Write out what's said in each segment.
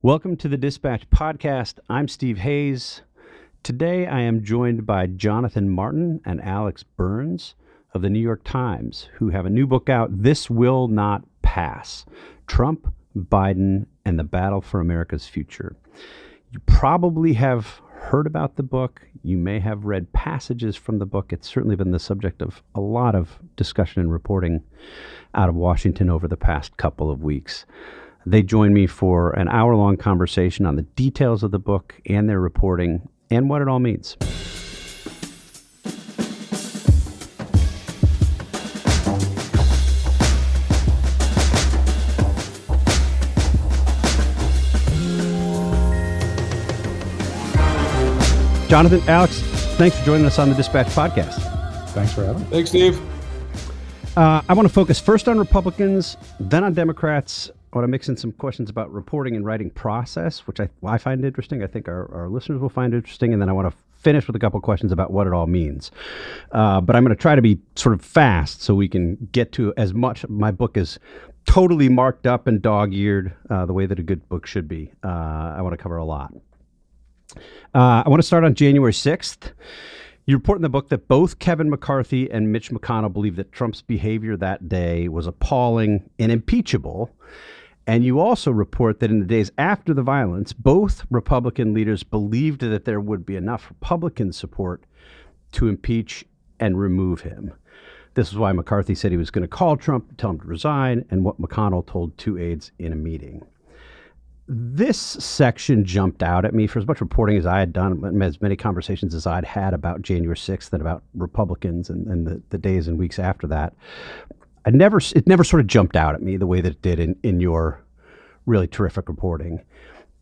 Welcome to the Dispatch Podcast. I'm Steve Hayes. Today I am joined by Jonathan Martin and Alex Burns of the New York Times, who have a new book out, This Will Not Pass Trump, Biden, and the Battle for America's Future. You probably have heard about the book. You may have read passages from the book. It's certainly been the subject of a lot of discussion and reporting out of Washington over the past couple of weeks. They joined me for an hour long conversation on the details of the book and their reporting and what it all means. Jonathan, Alex, thanks for joining us on the Dispatch podcast. Thanks for having me. Thanks, Steve. Uh, I want to focus first on Republicans, then on Democrats, I want to mix in some questions about reporting and writing process, which I, I find interesting. I think our, our listeners will find interesting. And then I want to finish with a couple questions about what it all means. Uh, but I'm going to try to be sort of fast so we can get to as much. My book is totally marked up and dog eared uh, the way that a good book should be. Uh, I want to cover a lot. Uh, I want to start on January 6th. You report in the book that both Kevin McCarthy and Mitch McConnell believe that Trump's behavior that day was appalling and impeachable. And you also report that in the days after the violence, both Republican leaders believed that there would be enough Republican support to impeach and remove him. This is why McCarthy said he was going to call Trump, tell him to resign, and what McConnell told two aides in a meeting. This section jumped out at me for as much reporting as I had done, as many conversations as I'd had about January 6th and about Republicans and, and the, the days and weeks after that. I never it never sort of jumped out at me the way that it did in, in your really terrific reporting.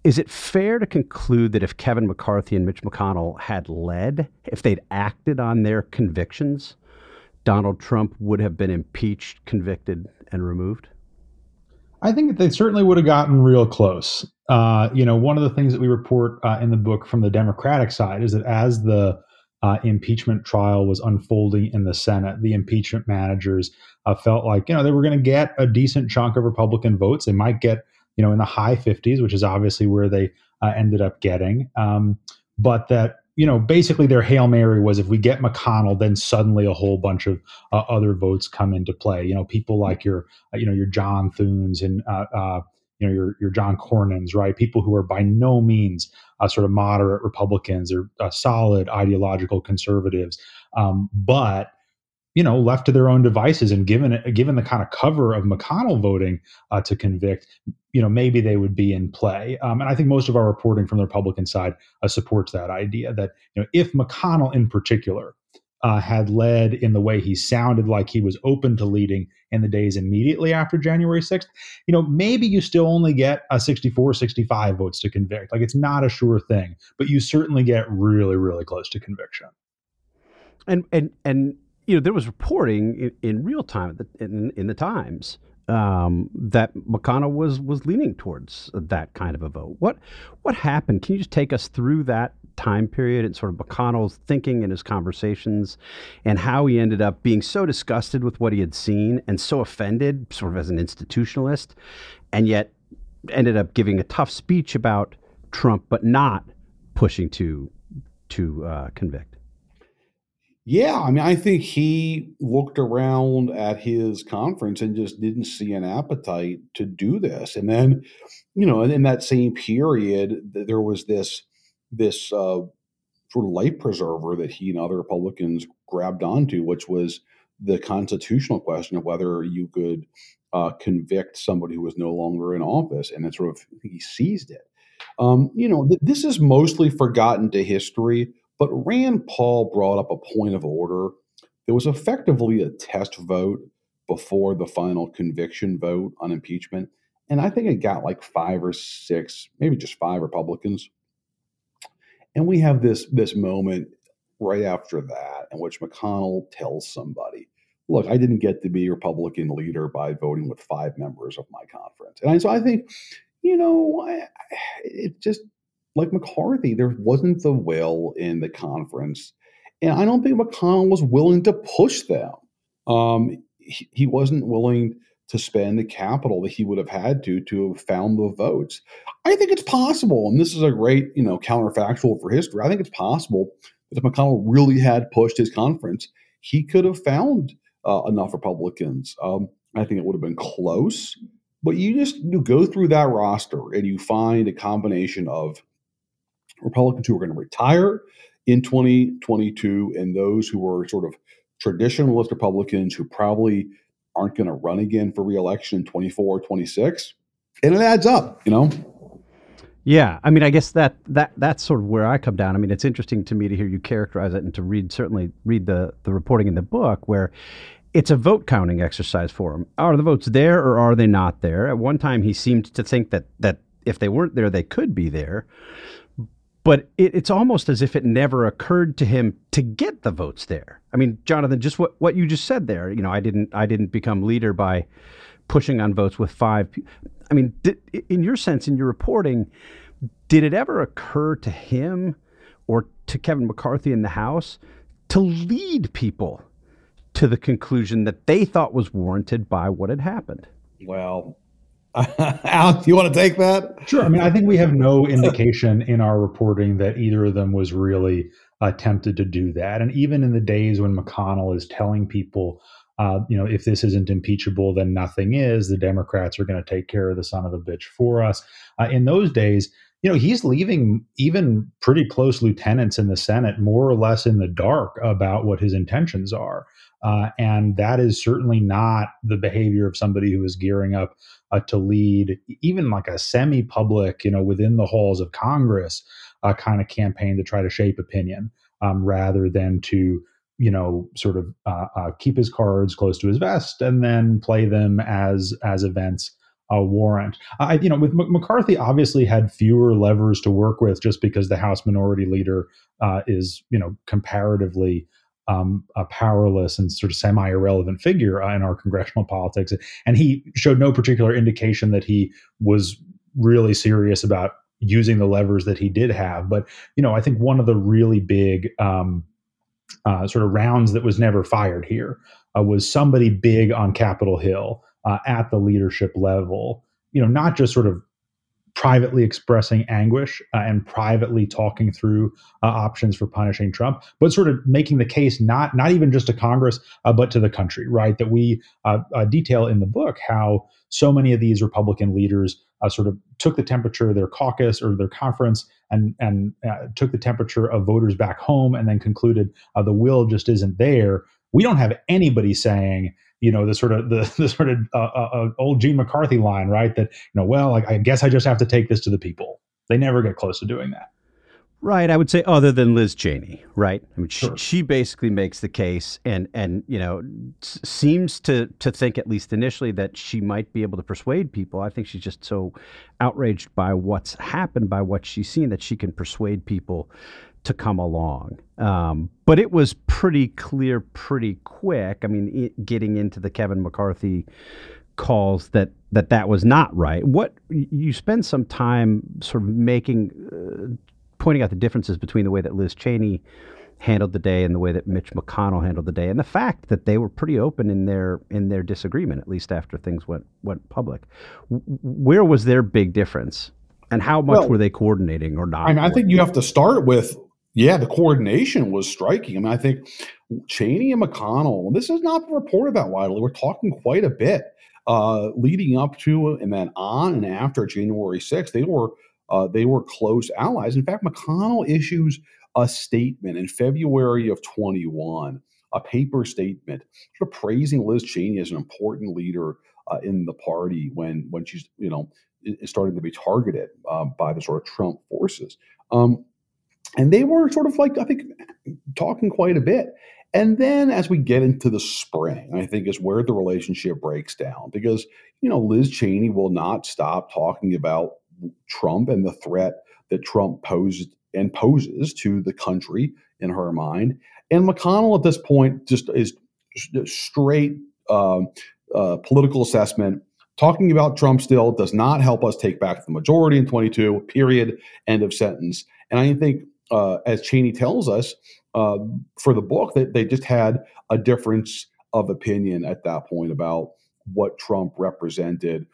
Is it fair to conclude that if Kevin McCarthy and Mitch McConnell had led, if they'd acted on their convictions, Donald Trump would have been impeached, convicted, and removed? I think that they certainly would have gotten real close. Uh, you know, one of the things that we report uh, in the book from the Democratic side is that as the uh, impeachment trial was unfolding in the Senate, the impeachment managers uh, felt like you know they were going to get a decent chunk of Republican votes. They might get you know in the high 50s, which is obviously where they uh, ended up getting. Um, but that you know basically their hail mary was if we get McConnell, then suddenly a whole bunch of uh, other votes come into play. You know, people like your you know your John Thunes and you know your your John Cornyn's, right? People who are by no means uh, sort of moderate Republicans or uh, solid ideological conservatives, um, but you know left to their own devices and given given the kind of cover of McConnell voting uh, to convict, you know maybe they would be in play. Um, and I think most of our reporting from the Republican side uh, supports that idea that you know if McConnell in particular uh, had led in the way he sounded like he was open to leading in the days immediately after January 6th, you know, maybe you still only get a 64, 65 votes to convict. Like it's not a sure thing, but you certainly get really, really close to conviction. And, and, and, you know, there was reporting in, in real time in, in the Times um, that McConnell was was leaning towards that kind of a vote. What what happened? Can you just take us through that time period and sort of McConnell's thinking and his conversations, and how he ended up being so disgusted with what he had seen and so offended, sort of as an institutionalist, and yet ended up giving a tough speech about Trump, but not pushing to to uh, convict. Yeah, I mean, I think he looked around at his conference and just didn't see an appetite to do this. And then, you know, in that same period, there was this this uh, sort of life preserver that he and other Republicans grabbed onto, which was the constitutional question of whether you could uh, convict somebody who was no longer in office, and then sort of he seized it. Um, you know, th- this is mostly forgotten to history but Rand Paul brought up a point of order. There was effectively a test vote before the final conviction vote on impeachment. And I think it got like five or six, maybe just five Republicans. And we have this this moment right after that in which McConnell tells somebody, look, I didn't get to be Republican leader by voting with five members of my conference. And so I think, you know, it just like McCarthy, there wasn't the will in the conference. And I don't think McConnell was willing to push them. Um, he, he, wasn't willing to spend the capital that he would have had to to have found the votes. I think it's possible, and this is a great, you know, counterfactual for history. I think it's possible that if McConnell really had pushed his conference, he could have found uh, enough Republicans. Um, I think it would have been close, but you just you go through that roster and you find a combination of Republicans who are going to retire in 2022 and those who are sort of traditionalist Republicans who probably aren't going to run again for reelection in 24 26 and it adds up you know? Yeah i mean i guess that that that's sort of where i come down. I mean it's interesting to me to hear you characterize it and to read certainly read the the reporting in the book where it's a vote counting exercise for him are the votes there or are they not there? At one time he seemed to think that that if they weren't there they could be there but it, it's almost as if it never occurred to him to get the votes there. I mean, Jonathan, just what, what you just said there. You know, I didn't I didn't become leader by pushing on votes with five. I mean, did, in your sense, in your reporting, did it ever occur to him or to Kevin McCarthy in the House to lead people to the conclusion that they thought was warranted by what had happened? Well, Alex, you want to take that? Sure. I mean, I think we have no indication in our reporting that either of them was really attempted to do that. And even in the days when McConnell is telling people, uh, you know, if this isn't impeachable, then nothing is. The Democrats are going to take care of the son of a bitch for us. Uh, in those days, you know, he's leaving even pretty close lieutenants in the Senate more or less in the dark about what his intentions are. Uh, and that is certainly not the behavior of somebody who is gearing up uh, to lead even like a semi-public, you know, within the halls of Congress uh, kind of campaign to try to shape opinion um, rather than to you know sort of uh, uh, keep his cards close to his vest and then play them as as events uh, warrant. I, you know, with M- McCarthy, obviously had fewer levers to work with, just because the House Minority Leader uh, is, you know, comparatively um, a powerless and sort of semi irrelevant figure uh, in our congressional politics. And he showed no particular indication that he was really serious about using the levers that he did have. But, you know, I think one of the really big um, uh, sort of rounds that was never fired here uh, was somebody big on Capitol Hill uh, at the leadership level, you know, not just sort of privately expressing anguish uh, and privately talking through uh, options for punishing Trump, but sort of making the case not not even just to Congress uh, but to the country, right? That we uh, uh, detail in the book how so many of these Republican leaders uh, sort of took the temperature of their caucus or their conference and and took the temperature of voters back home, and then concluded the will just isn't there. We don't have anybody saying you know the sort of the, the sort of uh, uh, uh, old Gene McCarthy line, right? That you know, well, I, I guess I just have to take this to the people. They never get close to doing that. Right. I would say other than Liz Cheney, right? I mean, sure. she, she, basically makes the case and, and you know, s- seems to, to think, at least initially, that she might be able to persuade people. I think she's just so outraged by what's happened, by what she's seen, that she can persuade people to come along. Um, but it was pretty clear pretty quick. I mean, it, getting into the Kevin McCarthy calls that that that was not right. What you spend some time sort of making, uh, pointing out the differences between the way that Liz Cheney handled the day and the way that Mitch McConnell handled the day, and the fact that they were pretty open in their in their disagreement, at least after things went went public. W- where was their big difference, and how much well, were they coordinating or not? I, mean, I think you have to start with yeah, the coordination was striking. I mean, I think Cheney and McConnell, and this is not reported that widely. We're talking quite a bit uh, leading up to and then on and after January 6th. They were uh, they were close allies. In fact, McConnell issues a statement in February of 21, a paper statement, sort of praising Liz Cheney as an important leader uh, in the party when when she's you know is starting to be targeted uh, by the sort of Trump forces. Um, and they were sort of like, I think, talking quite a bit. And then as we get into the spring, I think is where the relationship breaks down because, you know, Liz Cheney will not stop talking about Trump and the threat that Trump posed and poses to the country in her mind. And McConnell at this point just is straight uh, uh, political assessment. Talking about Trump still does not help us take back the majority in 22, period, end of sentence. And I think uh, as Cheney tells us uh, for the book, that they just had a difference of opinion at that point about what Trump represented.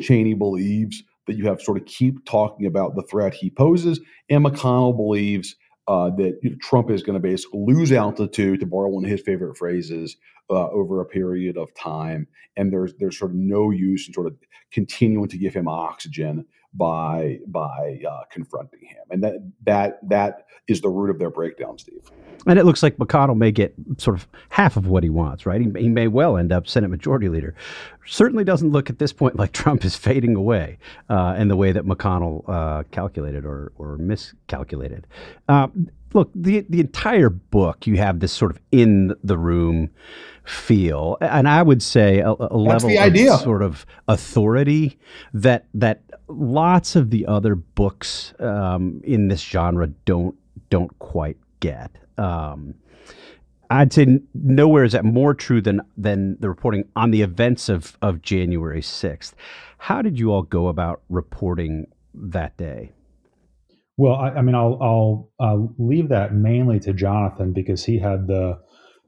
Cheney believes that you have sort of keep talking about the threat he poses, and McConnell believes uh, that you know, Trump is going to basically lose altitude, to borrow one of his favorite phrases, uh, over a period of time, and there's there's sort of no use in sort of continuing to give him oxygen by by uh, confronting him, and that that that is the root of their breakdown, Steve. And it looks like McConnell may get sort of half of what he wants, right? He, he may well end up Senate Majority Leader. Certainly doesn't look at this point like Trump is fading away uh, in the way that McConnell uh, calculated or, or miscalculated. Uh, look, the the entire book, you have this sort of in the room feel, and I would say a, a level of idea. sort of authority that that lots of the other books um, in this genre don't don't quite get. Um, I'd say nowhere is that more true than than the reporting on the events of of January sixth. How did you all go about reporting that day? Well, I, I mean, I'll I'll uh, leave that mainly to Jonathan because he had the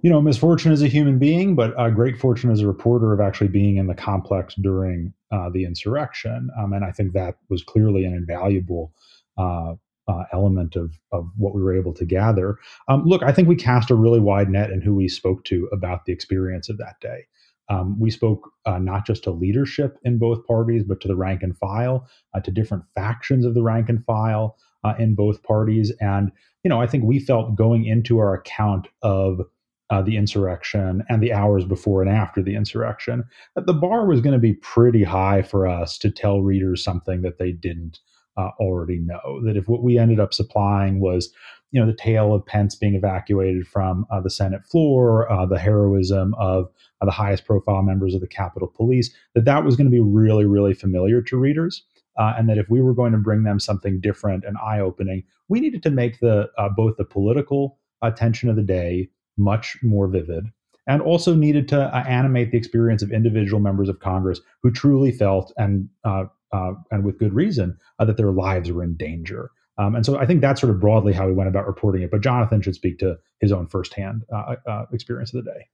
you know misfortune as a human being, but a great fortune as a reporter of actually being in the complex during uh, the insurrection, um, and I think that was clearly an invaluable uh, uh, element of of what we were able to gather. Um, look, I think we cast a really wide net in who we spoke to about the experience of that day. Um, we spoke uh, not just to leadership in both parties, but to the rank and file, uh, to different factions of the rank and file uh, in both parties. And you know, I think we felt going into our account of uh, the insurrection and the hours before and after the insurrection that the bar was going to be pretty high for us to tell readers something that they didn't uh, already know. That if what we ended up supplying was, you know, the tale of Pence being evacuated from uh, the Senate floor, uh, the heroism of uh, the highest profile members of the Capitol Police, that that was going to be really, really familiar to readers. Uh, and that if we were going to bring them something different and eye-opening, we needed to make the uh, both the political tension of the day much more vivid, and also needed to uh, animate the experience of individual members of Congress who truly felt and uh, uh, and with good reason uh, that their lives were in danger. Um, and so I think that's sort of broadly how we went about reporting it. But Jonathan should speak to his own firsthand uh, uh, experience of the day.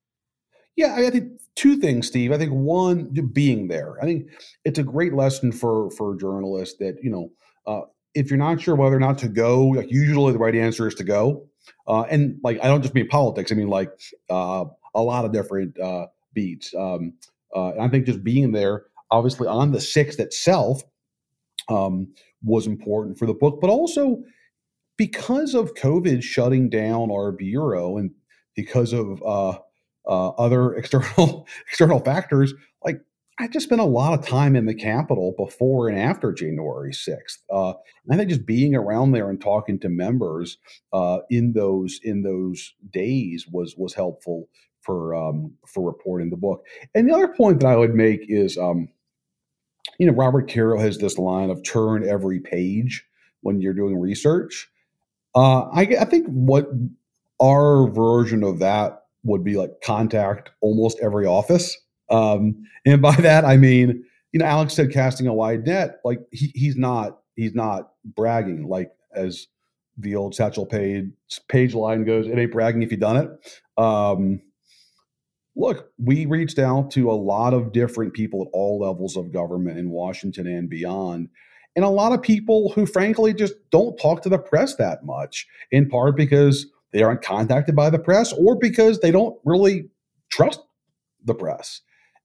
Yeah, I think two things, Steve. I think one, being there. I think it's a great lesson for for journalists that you know if you're not sure whether or not to go, like usually the right answer is to go. Uh, and like I don't just mean politics. I mean like uh, a lot of different uh, beats. Um, I think just being there obviously on the sixth itself um, was important for the book, but also because of COVID shutting down our bureau and because of uh, uh, other external external factors, like I just spent a lot of time in the Capitol before and after January 6th. Uh, I think just being around there and talking to members uh, in those in those days was was helpful for um, for reporting the book. And the other point that I would make is um, you know, Robert Caro has this line of turn every page when you're doing research. Uh, I, I think what our version of that would be like contact almost every office. Um, and by that, I mean, you know, Alex said casting a wide net, like he, he's not, he's not bragging like as the old Satchel Paige page line goes, it ain't bragging if you done it. Um, look, we reached out to a lot of different people at all levels of government in Washington and beyond. And a lot of people who, frankly, just don't talk to the press that much, in part because they aren't contacted by the press or because they don't really trust the press.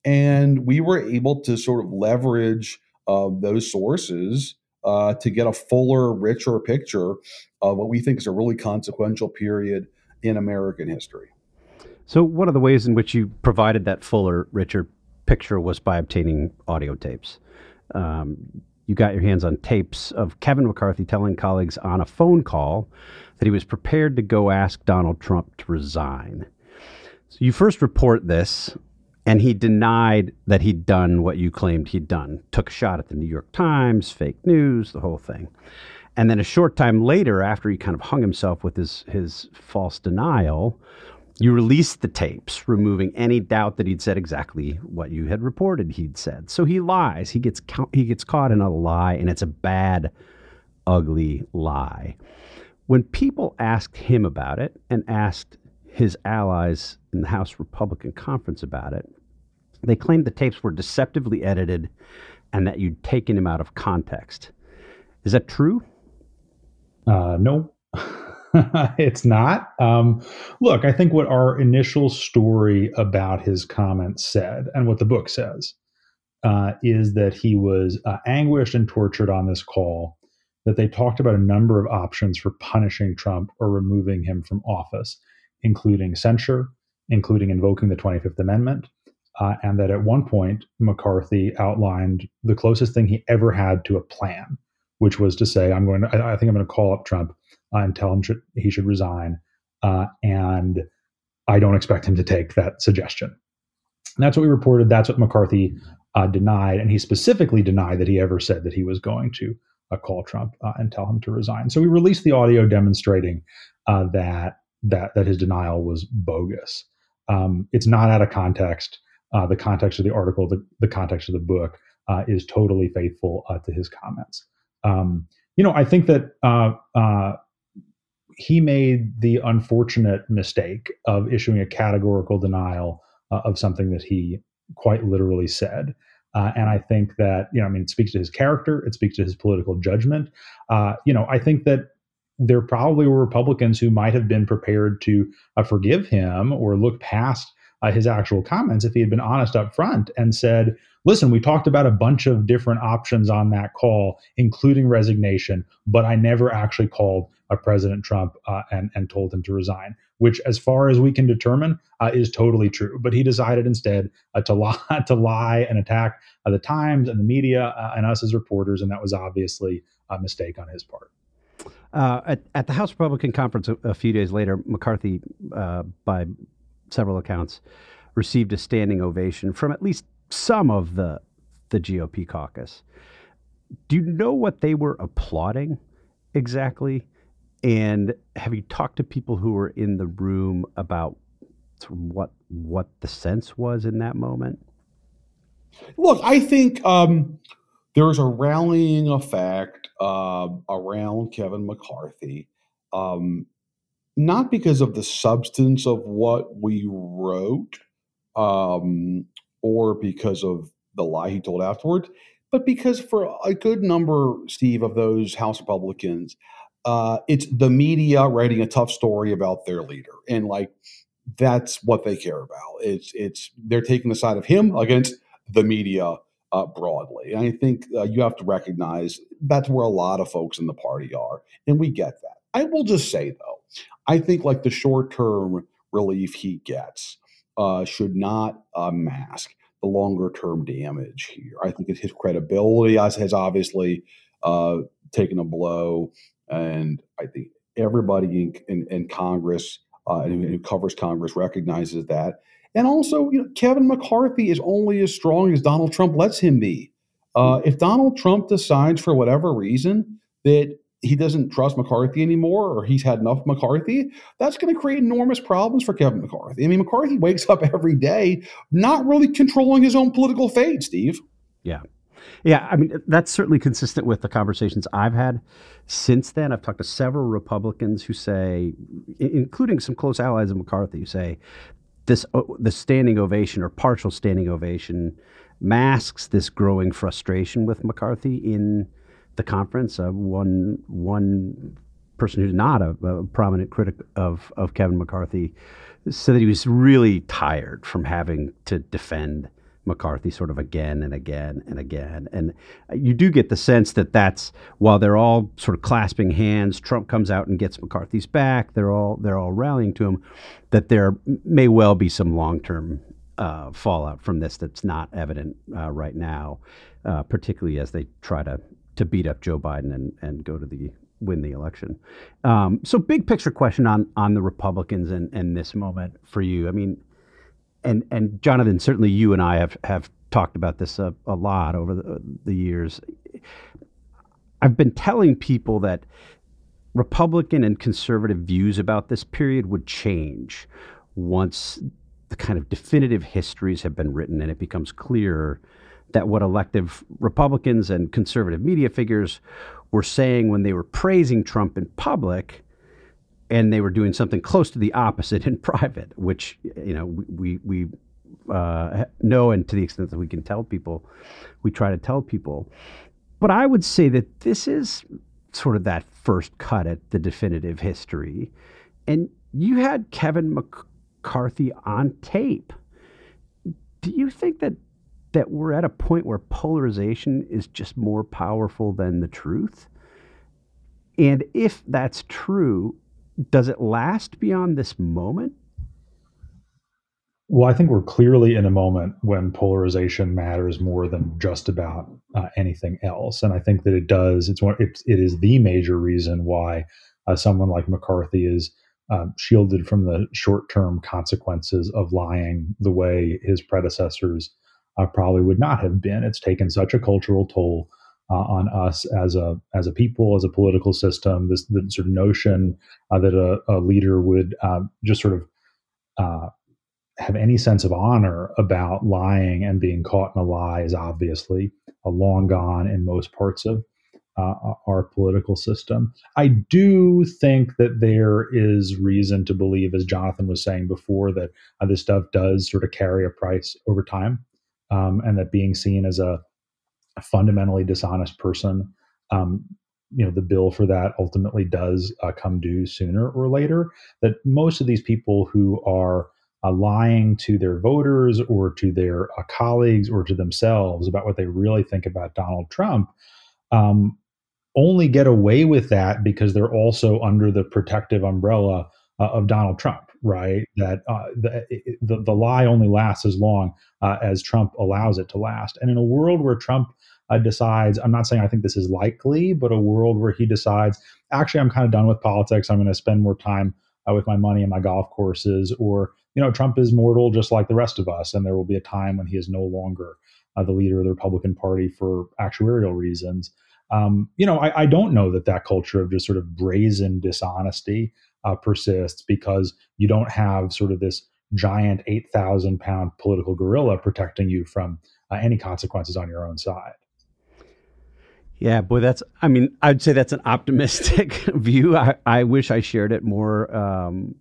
And we were able to sort of leverage uh, those sources uh, to get a fuller, richer picture of what we think is a really consequential period in American history. So, one of the ways in which you provided that fuller, richer picture was by obtaining audio tapes. Um, you got your hands on tapes of Kevin McCarthy telling colleagues on a phone call that he was prepared to go ask Donald Trump to resign. So, you first report this, and he denied that he'd done what you claimed he'd done. Took a shot at the New York Times, fake news, the whole thing. And then a short time later, after he kind of hung himself with his, his false denial, you released the tapes, removing any doubt that he'd said exactly what you had reported he'd said. So he lies. He gets he gets caught in a lie, and it's a bad, ugly lie. When people asked him about it and asked his allies in the House Republican Conference about it, They claimed the tapes were deceptively edited and that you'd taken him out of context. Is that true? Uh, no, it's not. Um, look, I think what our initial story about his comments said, and what the book says, uh, is that he was uh, anguished and tortured on this call. That they talked about a number of options for punishing Trump or removing him from office, including censure, including invoking the 25th Amendment, uh, and that at one point McCarthy outlined the closest thing he ever had to a plan, which was to say, "I'm going. To, I, I think I'm going to call up Trump uh, and tell him he should resign, uh, and I don't expect him to take that suggestion." And that's what we reported. That's what McCarthy uh, denied, and he specifically denied that he ever said that he was going to uh, call Trump uh, and tell him to resign. So we released the audio demonstrating that that that his denial was bogus. Um, it's not out of context uh, the context of the article, the, the context of the book uh, is totally faithful uh, to his comments. Um, you know, I think that uh, uh, he made the unfortunate mistake of issuing a categorical denial uh, of something that he quite literally said. and I think that, you know, I mean, it speaks to his character, it speaks to his political judgment. you know, I think that there probably were Republicans who might have been prepared to forgive him or look past uh, his actual comments if he had been honest up front and said, listen, we talked about a bunch of different options on that call, including resignation, but I never actually called uh, President Trump uh, and, and told him to resign, which, as far as we can determine, uh, is totally true. But he decided instead uh, to, lie, to lie and attack uh, the Times and the media and us as reporters, and that was obviously a mistake on his part. Uh, at, at, the House Republican conference a, a few days later, McCarthy, uh, by several accounts, received a standing ovation from at least some of the the GOP caucus. Do you know what they were applauding exactly? And have you talked to people who were in the room about what what the sense was in that moment? Look, I think um, there's a rallying effect uh, around Kevin McCarthy. Um, not because of the substance of what we wrote um, or because of the lie he told afterwards, but because for a good number, Steve, of those House Republicans, uh, it's the media writing a tough story about their leader, and like that's what they care about. It's it's they're taking the side of him against the media uh, broadly. And I think uh, you have to recognize that's where a lot of folks in the party are, and we get that. I will just say though, I think like the short term relief he gets uh, should not uh, mask the longer term damage here. I think his credibility has obviously uh, taken a blow, and I think everybody in, in, in Congress uh, and who covers Congress recognizes that. And also, you know, Kevin McCarthy is only as strong as Donald Trump lets him be. Uh, if Donald Trump decides for whatever reason that he doesn't trust McCarthy anymore or he's had enough McCarthy, that's going to create enormous problems for Kevin McCarthy. I mean, McCarthy wakes up every day not really controlling his own political fate, Steve. Yeah. Yeah, I mean, that's certainly consistent with the conversations I've had since then. I've talked to several Republicans who say, including some close allies of McCarthy, who say this uh, the standing ovation or partial standing ovation masks this growing frustration with McCarthy in the conference. Uh, one one person who's not a, a, prominent critic of of Kevin McCarthy said that he was really tired from having to defend McCarthy sort of again and again and again. And you do get the sense that that's while they're all sort of clasping hands, Trump comes out and gets McCarthy's back. They're all they're all rallying to him. That there may well be some long term uh, fallout from this that's not evident uh, right now, uh, particularly as they try to to beat up Joe Biden and, and go to the win the election. Um, so big picture question on on the Republicans and, and this moment for you. I mean, and and Jonathan, certainly you and I have have talked about this a, a lot over the, the years. I've been telling people that Republican and conservative views about this period would change once the kind of definitive histories have been written and it becomes clearer that what elective Republicans and conservative media figures were saying when they were praising Trump in public and they were doing something close to the opposite in private, which, you know, we, we uh, know, and to the extent that we can tell people, we try to tell people. But I would say that this is sort of that first cut at the definitive history. And you had Kevin McCarthy on tape. Do you think that that we're at a point where polarization is just more powerful than the truth? And if that's true, does it last beyond this moment? Well, I think we're clearly in a moment when polarization matters more than just about uh, anything else, and I think that it does. It's one. It, it is the major reason why uh, someone like McCarthy is uh, shielded from the short-term consequences of lying the way his predecessors uh, probably would not have been. It's taken such a cultural toll uh, on us as a as a people, as a political system. This the sort of notion uh, that a, a, leader would um, just sort of uh, have any sense of honor about lying and being caught in a lie is obviously long gone in most parts of uh, our political system. I do think that there is reason to believe, as Jonathan was saying before, that uh, this stuff does sort of carry a price over time, um, and that being seen as a, a fundamentally dishonest person, um, you know, the bill for that ultimately does uh, come due sooner or later. That most of these people who are uh, lying to their voters or to their uh, colleagues or to themselves about what they really think about Donald Trump um, only get away with that because they're also under the protective umbrella uh, of Donald Trump, right? That uh, the, the, the lie only lasts as long uh, as Trump allows it to last. And in a world where Trump uh, decides, I'm not saying I think this is likely, but a world where he decides, actually, I'm kind of done with politics. I'm going to spend more time with my money and my golf courses, or you know, Trump is mortal just like the rest of us, and there will be a time when he is no longer uh, the leader of the Republican Party for actuarial reasons. Um, you know, I, I, don't know that that culture of just sort of brazen dishonesty uh, persists because you don't have sort of this giant 8,000 pound political gorilla protecting you from uh, any consequences on your own side. Yeah, boy, that's, I mean, I'd say that's an optimistic view. I, I wish I shared it more um,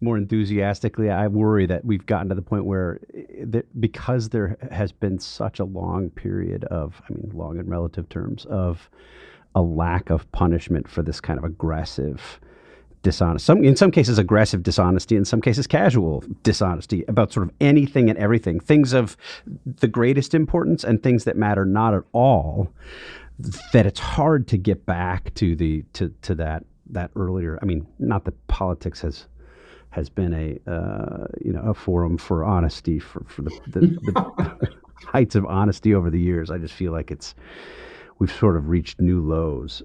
more enthusiastically. I worry that we've gotten to the point where, eh, that because there has been such a long period of, I mean, long in relative terms, of a lack of punishment for this kind of aggressive, dishonest, some in some cases aggressive dishonesty, in some cases casual dishonesty about sort of anything and everything, things of the greatest importance and things that matter not at all. That it's hard to get back to the to to that that earlier. I mean, not that politics has has been a uh, you know a forum for honesty for for the, the, the heights of honesty over the years. I just feel like it's we've sort of reached new lows.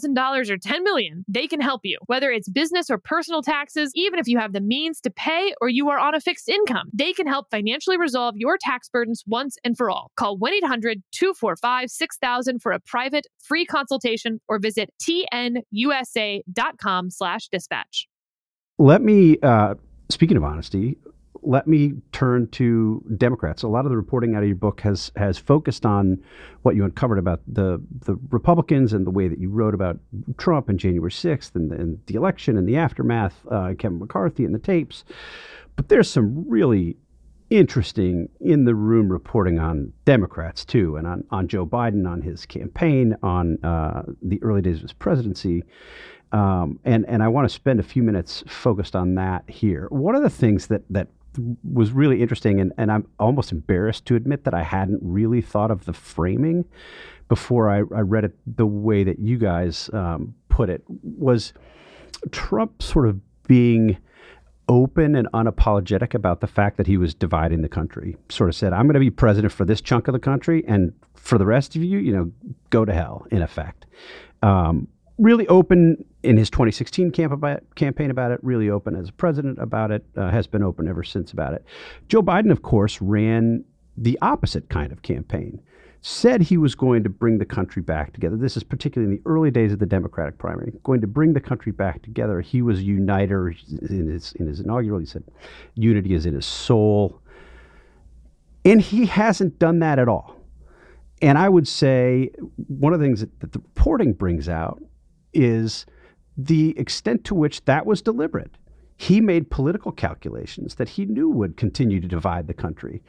$1,000 or 10 million, they can help you. Whether it's business or personal taxes, even if you have the means to pay or you are on a fixed income, they can help financially resolve your tax burdens once and for all. Call 1 800 245 6000 for a private free consultation or visit tnusa.com slash dispatch. Let me, uh, speaking of honesty, let me turn to Democrats. A lot of the reporting out of your book has has focused on what you uncovered about the the Republicans and the way that you wrote about Trump and January sixth and, and, the election and the aftermath, uh, Kevin McCarthy and the tapes. But there's some really interesting in the room reporting on Democrats too, and on, on Joe Biden, on his campaign, on uh, the early days of his presidency. Um, and and I want to spend a few minutes focused on that here. What are the things that that was really interesting, and, and I'm almost embarrassed to admit that I hadn't really thought of the framing before I, I read it the way that you guys um, put it. Was Trump sort of being open and unapologetic about the fact that he was dividing the country? Sort of said, "I'm going to be president for this chunk of the country, and for the rest of you, you know, go to hell." In effect, um, really open in his 2016 camp about, campaign about it, really open as a president about it, uh, has been open ever since about it. Joe Biden, of course, ran the opposite kind of campaign. Said he was going to bring the country back together. This is particularly in the early days of the Democratic primary, going to bring the country back together. He was a uniter in his in his inaugural. He said, "Unity is in his soul," and he hasn't done that at all. And I would say one of the things that, that the reporting brings out is the extent to which that was deliberate. He made political calculations that he knew would continue to divide the country.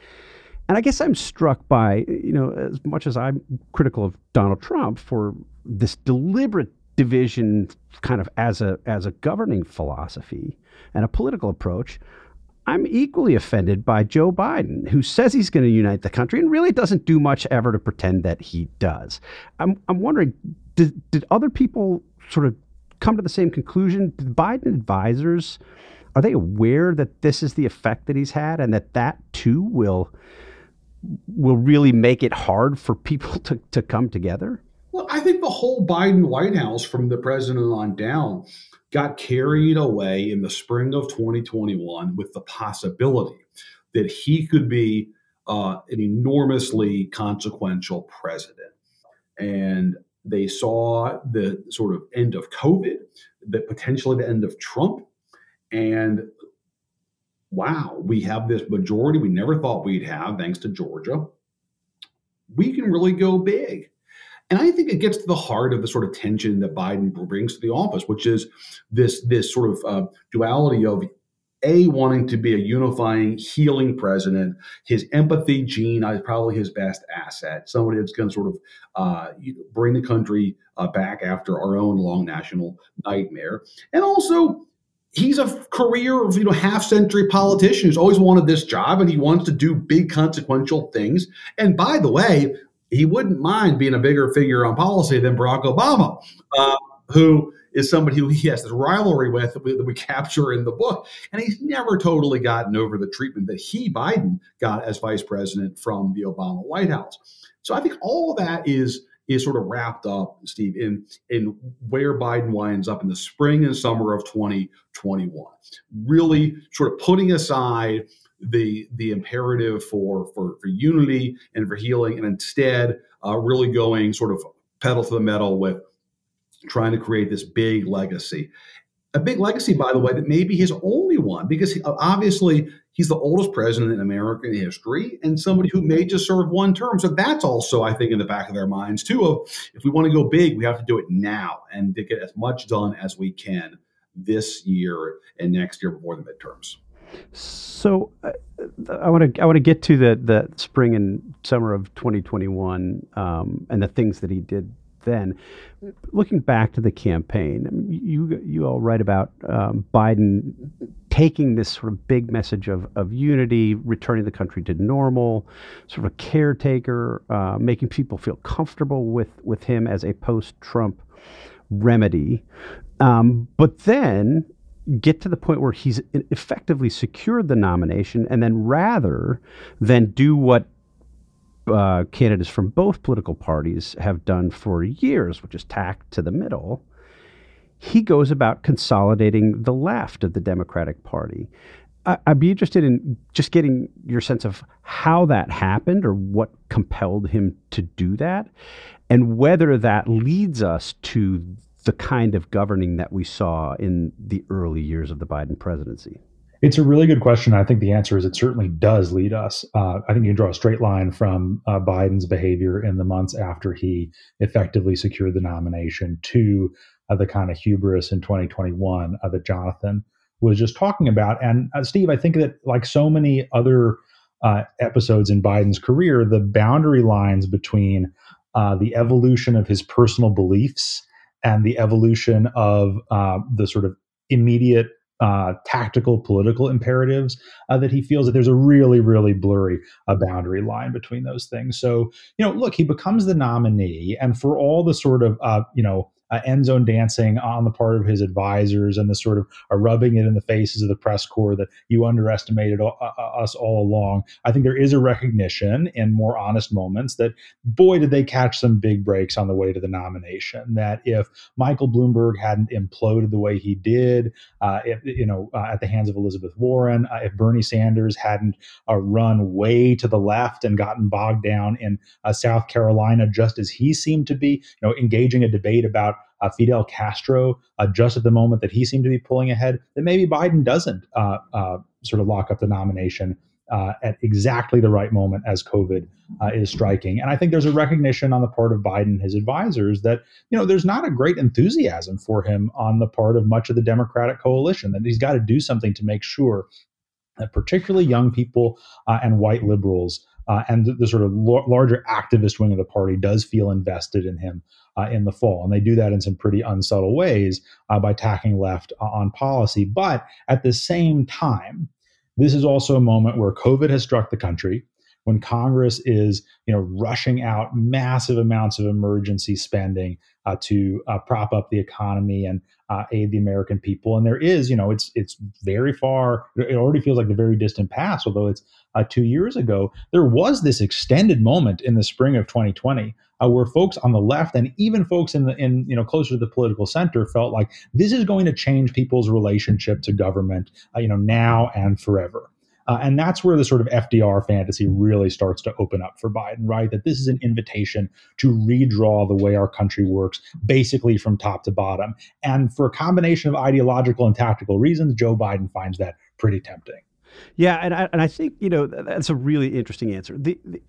And I guess I'm struck by, you know, as much as I'm critical of Donald Trump for this deliberate division kind of as a as a governing philosophy and a political approach, I'm equally offended by Joe Biden, who says he's going to unite the country and really doesn't do much ever to pretend that he does. I'm I'm wondering did, did other people sort of come to the same conclusion? Biden advisors are they aware that this is the effect that he's had and that that too will will really make it hard for people to, to come together? Well, I think the whole Biden White House from the president on down got carried away in the spring of 2021 with the possibility that he could be uh, an enormously consequential president. And they saw the sort of end of COVID, the potentially the end of Trump. And wow, we have this majority we never thought we'd have, thanks to Georgia. We can really go big. And I think it gets to the heart of the sort of tension that Biden brings to the office, which is this this sort of uh, duality of a wanting to be a unifying, healing president. His empathy gene is probably his best asset. Somebody that's going to sort of uh, bring the country uh, back after our own long national nightmare, and also he's a career you know half century politician who's always wanted this job and he wants to do big consequential things and by the way he wouldn't mind being a bigger figure on policy than barack obama uh, who is somebody who he has this rivalry with that we, that we capture in the book and he's never totally gotten over the treatment that he biden got as vice president from the obama white house so i think all of that is is sort of wrapped up, Steve, in in where Biden winds up in the spring and summer of 2021. Really sort of putting aside the the imperative for for, for unity and for healing, and instead uh, really going sort of pedal to the metal with trying to create this big legacy. A big legacy, by the way, that may be his only one, because obviously he's the oldest president in American history and somebody who may just serve one term. So that's also, I think, in the back of their minds too. Of if we want to go big, we have to do it now and get as much done as we can this year and next year before the midterms. So uh, I want to I want to get to the the spring and summer of 2021 um, and the things that he did then. Looking back to the campaign, you you all write about um, Biden taking this sort of big message of, of unity, returning the country to normal, sort of a caretaker, uh, making people feel comfortable with with him as a post-Trump remedy. Um, but then get to the point where he's effectively secured the nomination, and then rather than do what uh, candidates from both political parties have done for years, which is tack to the middle, he goes about consolidating the left of the Democratic Party. I, would be interested in just getting your sense of how that happened or what compelled him to do that, and whether that leads us to the kind of governing that we saw in the early years of the Biden presidency. It's a really good question. I think the answer is it certainly does lead us. Uh, I think you draw a straight line from uh, Biden's behavior in the months after he effectively secured the nomination to uh, the kind of hubris in 2021 uh, that Jonathan was just talking about. And uh, Steve, I think that like so many other uh, episodes in Biden's career, the boundary lines between the evolution of his personal beliefs and the evolution of the sort of immediate uh, tactical political imperatives uh, that he feels that there's a really really blurry uh, boundary line between those things. So you know look he becomes the nominee and for all the sort of uh, you know uh, end zone dancing on the part of his advisors and the sort of uh, rubbing it in the faces of the press corps that you underestimated uh, uh, us all along. I think there is a recognition in more honest moments that, boy, did they catch some big breaks on the way to the nomination. That if Michael Bloomberg hadn't imploded the way he did, uh, if, you know, uh, at the hands of Elizabeth Warren, if Bernie Sanders hadn't run way to the left and gotten bogged down in South Carolina, just as he seemed to be, you know, engaging a debate about uh, Fidel Castro uh, just at the moment that he seemed to be pulling ahead, that maybe Biden doesn't uh, uh sort of lock up the nomination uh, at exactly the right moment as COVID is striking. And I think there's a recognition on the part of Biden and his advisors that, you know, there's not a great enthusiasm for him on the part of much of the Democratic coalition, that he's got to do something to make sure that particularly young people and white liberals uh, and the, the, sort of lo- larger activist wing of the party does feel invested in him uh, in the fall. And they do that in some pretty unsubtle ways uh, by tacking left on policy. But at the same time, this is also a moment where COVID has struck the country when Congress is, you know, rushing out massive amounts of emergency spending uh, to uh, prop up the economy and uh, aid the American people. And there is, you know, it's it's very far. It already feels like the very distant past, although it's uh, two years ago. There was this extended moment in the spring of 2020 uh, where folks on the left and even folks in the in you know closer to the political center felt like this is going to change people's relationship to government, uh, you know, now and forever. Uh, and that's where the sort of FDR fantasy really starts to open up for Biden, right? That this is an invitation to redraw the way our country works, basically from top to bottom. And for a combination of ideological and tactical reasons, Joe Biden finds that pretty tempting. Yeah, and I, and I think you know that's a really interesting answer. The, the,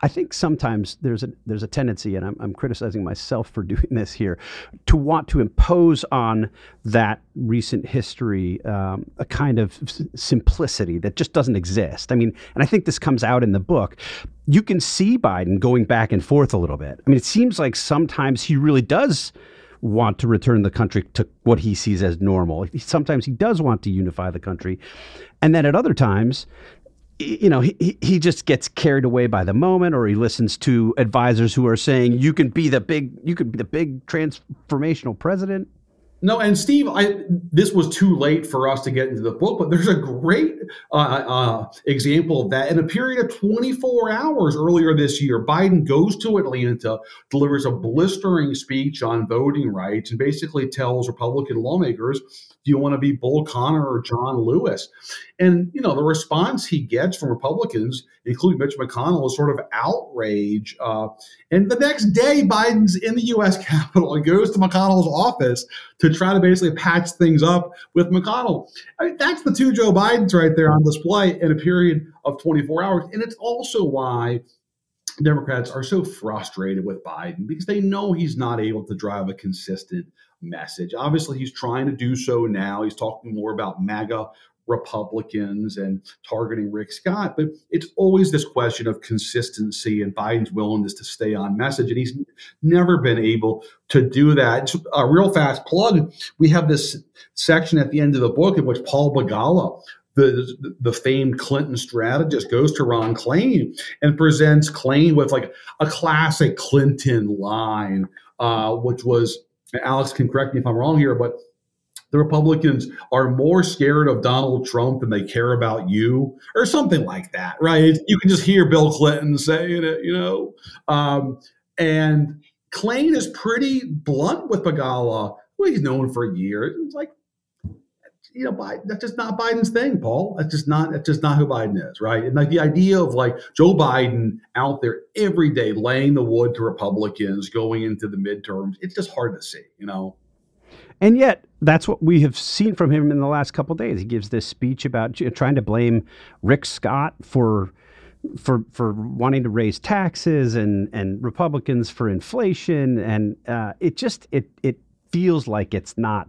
I think sometimes there's a there's a tendency, and I'm, I'm criticizing myself for doing this here, to want to impose on that recent history um, a kind of simplicity that just doesn't exist. I mean, and I think this comes out in the book. You can see Biden going back and forth a little bit. I mean, it seems like sometimes he really does want to return the country to what he sees as normal. Sometimes he does want to unify the country. And then at other times, you know, he, he just gets carried away by the moment or he listens to advisors who are saying you can be the big you can be the big transformational president no, and Steve, I, this was too late for us to get into the book, but there's a great uh, uh, example of that. In a period of 24 hours earlier this year, Biden goes to Atlanta, delivers a blistering speech on voting rights, and basically tells Republican lawmakers, "Do you want to be Bull Connor or John Lewis?" And you know, the response he gets from Republicans, including Mitch McConnell, is sort of outrage. Uh, and the next day, Biden's in the U.S. Capitol and goes to McConnell's office to try to basically patch things up with McConnell. I mean, that's the two Joe Bidens right there on display in a period of 24 hours. And it's also why Democrats are so frustrated with Biden because they know he's not able to drive a consistent message. Obviously, he's trying to do so now. He's talking more about MAGA Republicans and targeting Rick Scott. But it's always this question of consistency and Biden's willingness to stay on message. And he's never been able to do that. A real fast plug we have this section at the end of the book in which Paul Begala, the, the famed Clinton strategist goes to Ron Klain and presents Klain with like a classic Clinton line, uh, which was Alex can correct me if I'm wrong here, but the Republicans are more scared of Donald Trump than they care about you, or something like that, right? You can just hear Bill Clinton saying it, you know. Um, and Klain is pretty blunt with Begala, who he's known for years. It's like, you know, Biden, that's just not Biden's thing, Paul. That's just not that's just not who Biden is, right? And like the idea of like Joe Biden out there every day laying the wood to Republicans going into the midterms, it's just hard to see, you know. And yet, that's what we have seen from him in the last couple days. He gives this speech about trying to blame Rick Scott for for for wanting to raise taxes and and Republicans for inflation, and uh, it just it it feels like it's not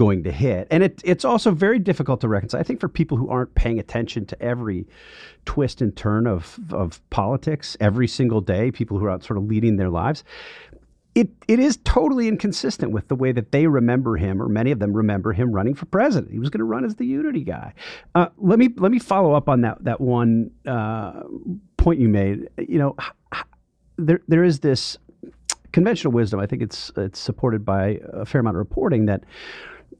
going to hit. And it, it's also very difficult to reconcile. I think for people who aren't paying attention to every twist and turn of, of politics every single day, people who are out sort of leading their lives, it it is totally inconsistent with the way that they remember him, or many of them remember him running for president. He was going to run as the unity guy. Uh, let me let me follow up on that that one uh, point you made. You know, there there is this conventional wisdom. I think it's it's supported by a fair amount of reporting that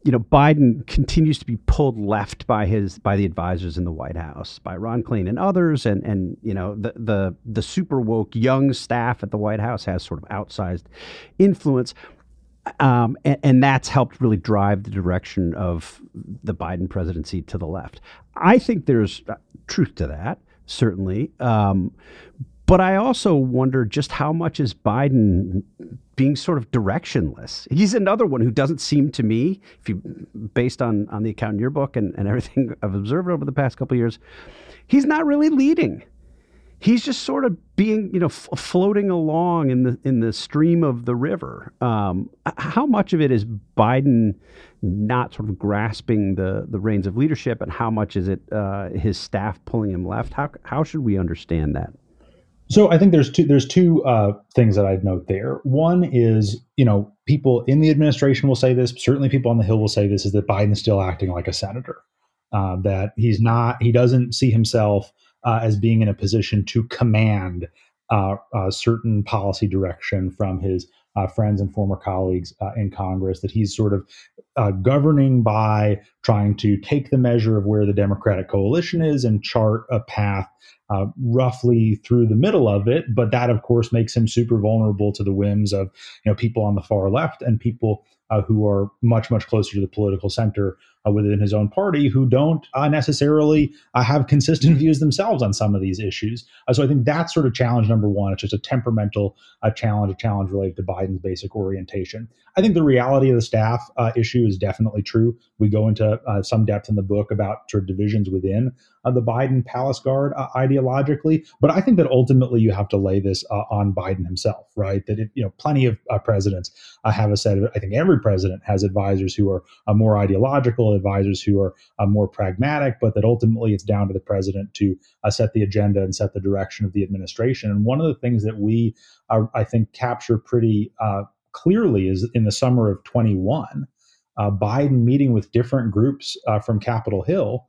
you know Biden continues to be pulled left by his by the advisors in the White House, by Ron Klain and others, and and you know the the the super woke young staff at the White House has sort of outsized influence. Um, and, and, that's helped really drive the direction of the Biden presidency to the left. I think there's truth to that, certainly. Um, but I also wonder just how much is Biden being sort of directionless. He's another one who doesn't seem to me, if you based on on the account in your book and, and everything I've observed over the past couple years, he's not really leading. He's just sort of being, you know, f- floating along in the in the stream of the river. Um, how much of it is Biden not sort of grasping the the reins of leadership, and how much is it uh, his staff pulling him left? How how should we understand that? So I think there's two there's two uh, things that I'd note there. One is you know people in the administration will say this. Certainly, people on the Hill will say this: is that Biden's still acting like a senator. Uh, that he's not. He doesn't see himself uh, as being in a position to command uh, certain policy direction from his uh, friends and former colleagues uh, in Congress. That he's sort of governing by trying to take the measure of where the Democratic coalition is and chart a path uh, roughly through the middle of it. But that, of course, makes him super vulnerable to the whims of you know people on the far left and people uh, who are much much closer to the political center uh, within his own party who don't uh, necessarily uh, have consistent views themselves on some of these issues. Uh, so I think that's sort of challenge number one. It's just a temperamental uh, challenge, a challenge related to Biden's basic orientation. I think the reality of the staff uh, issue is definitely true. We go into some depth in the book about sort of divisions within the Biden palace guard ideologically, but I think that ultimately you have to lay this on Biden himself, right? That it, you know, plenty of presidents have a set of. I think every president has advisors who are more ideological advisors who are uh, more pragmatic, but that ultimately it's down to the president to uh, set the agenda and set the direction of the administration. And one of the things that we, uh, I think, capture pretty uh, clearly is in the summer of 21, uh, Biden meeting with different groups from Capitol Hill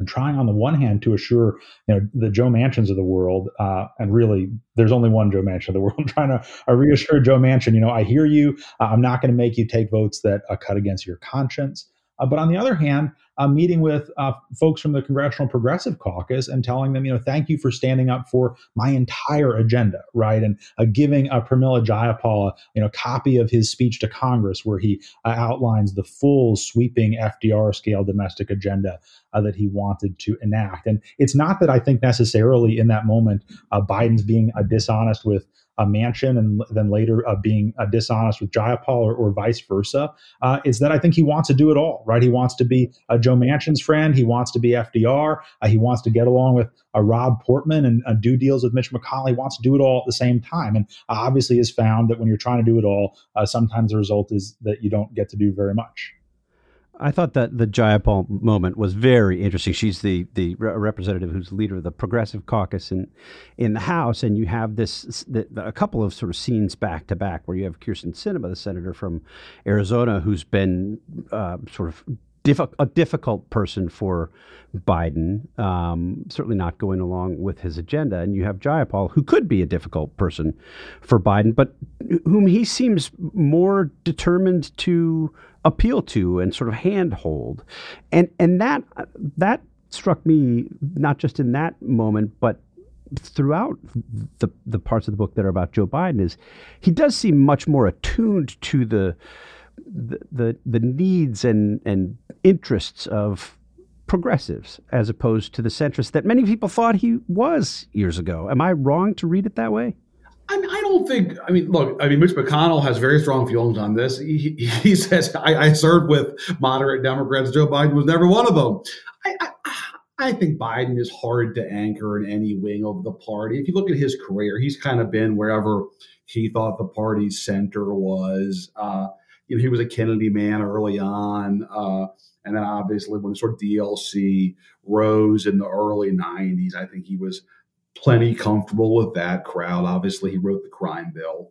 and trying on the one hand to assure you know the Joe Manchins of the world, uh, and really there's only one Joe Manchin of the world, trying to uh, reassure Joe Manchin, you know, I hear you. Uh, I'm not going to make you take votes that cut against your conscience. Uh, but on the other hand, I'm meeting with uh, folks from the Congressional Progressive Caucus and telling them, you know, thank you for standing up for my entire agenda, right? And uh, giving uh, Pramila Jayapal, you know, a copy of his speech to Congress where he uh, outlines the full sweeping FDR scale domestic agenda uh, that he wanted to enact. And it's not that I think necessarily in that moment uh, Biden's being uh, dishonest with a Manchin and then later uh, being uh, dishonest with Jayapal or, or vice versa, uh, is that I think he wants to do it all, right? He wants to be Joe Manchin's friend. He wants to be FDR. Uh, he wants to get along with a Rob Portman and uh, do deals with Mitch McConnell. He wants to do it all at the same time. And obviously has found that when you're trying to do it all, uh, sometimes the result is that you don't get to do very much. I thought that the Jayapal moment was very interesting. She's the the representative who's leader of the Progressive Caucus in in the House, and you have this the, a couple of sort of scenes back to back where you have Kyrsten Sinema, the senator from Arizona, who's been uh, sort of a difficult person for Biden, um, certainly not going along with his agenda. And you have Jayapal, who could be a difficult person for Biden, but whom he seems more determined to appeal to and sort of handhold. And and that that struck me not just in that moment, but throughout the the parts of the book that are about Joe Biden is he does seem much more attuned to the the the, the needs and and interests of progressives as opposed to the centrists that many people thought he was years ago. Am I wrong to read it that way? I, mean, I don't think. I mean, look. I mean, Mitch McConnell has very strong feelings on this. He, he says, I, "I served with moderate Democrats. Joe Biden was never one of them." I, I, I think Biden is hard to anchor in any wing of the party. If you look at his career, he's kind of been wherever he thought the party's center was. Uh, you know, he was a Kennedy man early on. Uh, and then obviously when the sort of DLC rose in the early 90s, I think he was plenty comfortable with that crowd. Obviously, he wrote the crime bill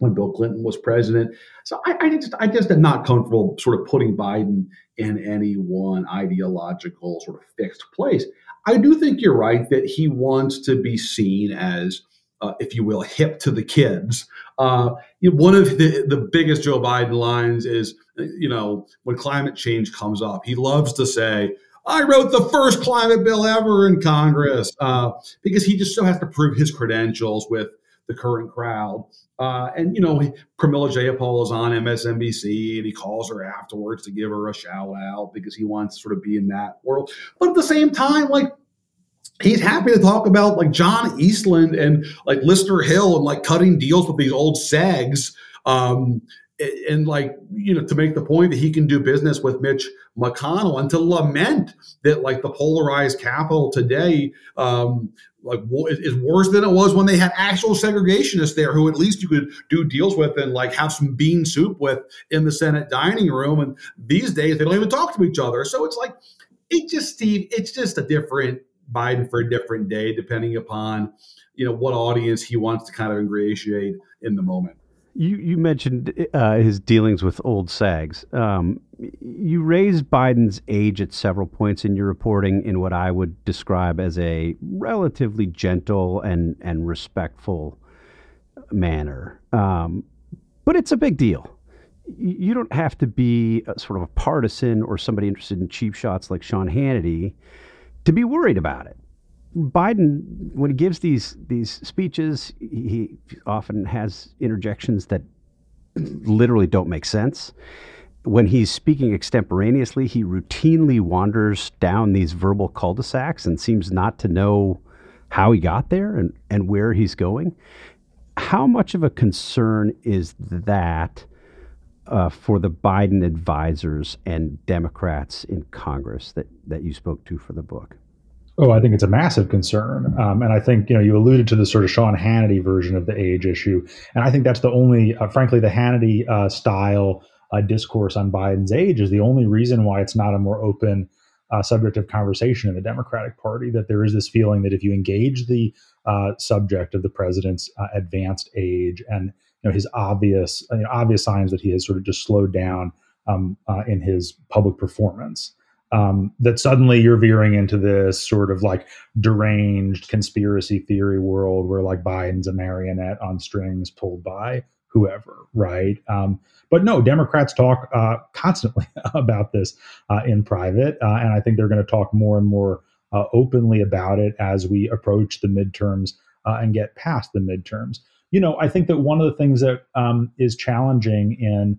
when Bill Clinton was president. So I, I, just I just am not comfortable sort of putting Biden in any one ideological sort of fixed place. I do think you're right that he wants to be seen as uh, if you will, hip to the kids. Uh, one of the, the biggest Joe Biden lines is, you know, when climate change comes up, he loves to say, I wrote the first climate bill ever in Congress uh, because he just still has to prove his credentials with the current crowd. Uh, and you know, Pramila Jayapal is on MSNBC, and he calls her afterwards to give her a shout out because he wants to sort of be in that world. But at the same time, like he's happy to talk about like John Eastland and like Lister Hill and like cutting deals with these old segs. Um, and like you know to make the point that he can do business with Mitch McConnell and to lament that like the polarized capital today um, like is worse than it was when they had actual segregationists there who at least you could do deals with and like have some bean soup with in the Senate dining room and these days they don't even talk to each other so it's like it just Steve it's just a different Biden for a different day, depending upon you know what audience he wants to kind of ingratiate in the moment. You you mentioned uh, his dealings with old sags. Um, you raised Biden's age at several points in your reporting in what I would describe as a relatively gentle and and respectful manner. Um, but it's a big deal. You don't have to be a, sort of a partisan or somebody interested in cheap shots like Sean Hannity to be worried about it. Biden, when he gives these these speeches, he often has interjections that literally don't make sense. When he's speaking extemporaneously, he routinely wanders down these verbal cul-de-sacs and seems not to know how he got there and, and where he's going. How much of a concern is that uh, for the Biden advisors and Democrats in Congress that, that you spoke to for the book? Oh, I think it's a massive concern. Um, and I think, you know, you alluded to the sort of Sean Hannity version of the age issue. And I think that's the only, uh, frankly, the Hannity uh, style uh, discourse on Biden's age is the only reason why it's not a more open uh, subject of conversation in the Democratic Party. That there is this feeling that if you engage the uh, subject of the president's uh, advanced age and you know his obvious you know, obvious signs that he has sort of just slowed down um, in his public performance, um, that suddenly you're veering into this sort of like deranged conspiracy theory world where like Biden's a marionette on strings pulled by whoever, right? Um, but no, Democrats talk uh, constantly about this uh, in private, uh, and I think they're going to talk more and more uh, openly about it as we approach the midterms uh, and get past the midterms. You know, I think that one of the things that um, is challenging in